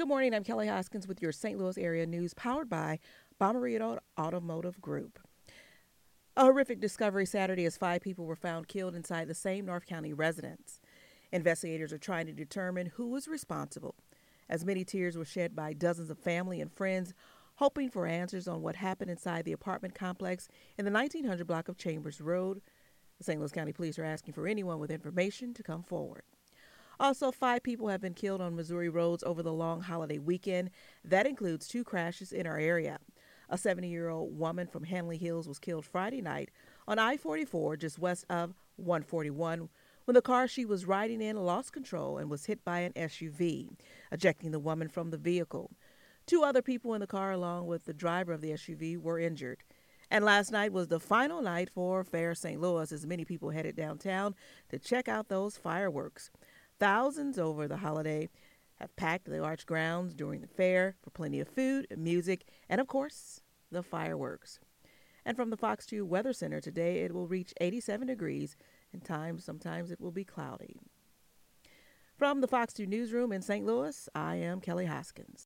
Good morning. I'm Kelly Hoskins with your St. Louis area news powered by Bommarito Automotive Group. A horrific discovery Saturday as five people were found killed inside the same North County residence. Investigators are trying to determine who was responsible, as many tears were shed by dozens of family and friends hoping for answers on what happened inside the apartment complex in the 1900 block of Chambers Road. The St. Louis County Police are asking for anyone with information to come forward. Also, five people have been killed on Missouri roads over the long holiday weekend. That includes two crashes in our area. A 70 year old woman from Hanley Hills was killed Friday night on I 44 just west of 141 when the car she was riding in lost control and was hit by an SUV, ejecting the woman from the vehicle. Two other people in the car, along with the driver of the SUV, were injured. And last night was the final night for Fair St. Louis as many people headed downtown to check out those fireworks. Thousands over the holiday have packed the arch grounds during the fair for plenty of food, music, and of course, the fireworks. And from the Fox 2 Weather Center today, it will reach 87 degrees, and times sometimes it will be cloudy. From the Fox 2 Newsroom in St. Louis, I am Kelly Hoskins.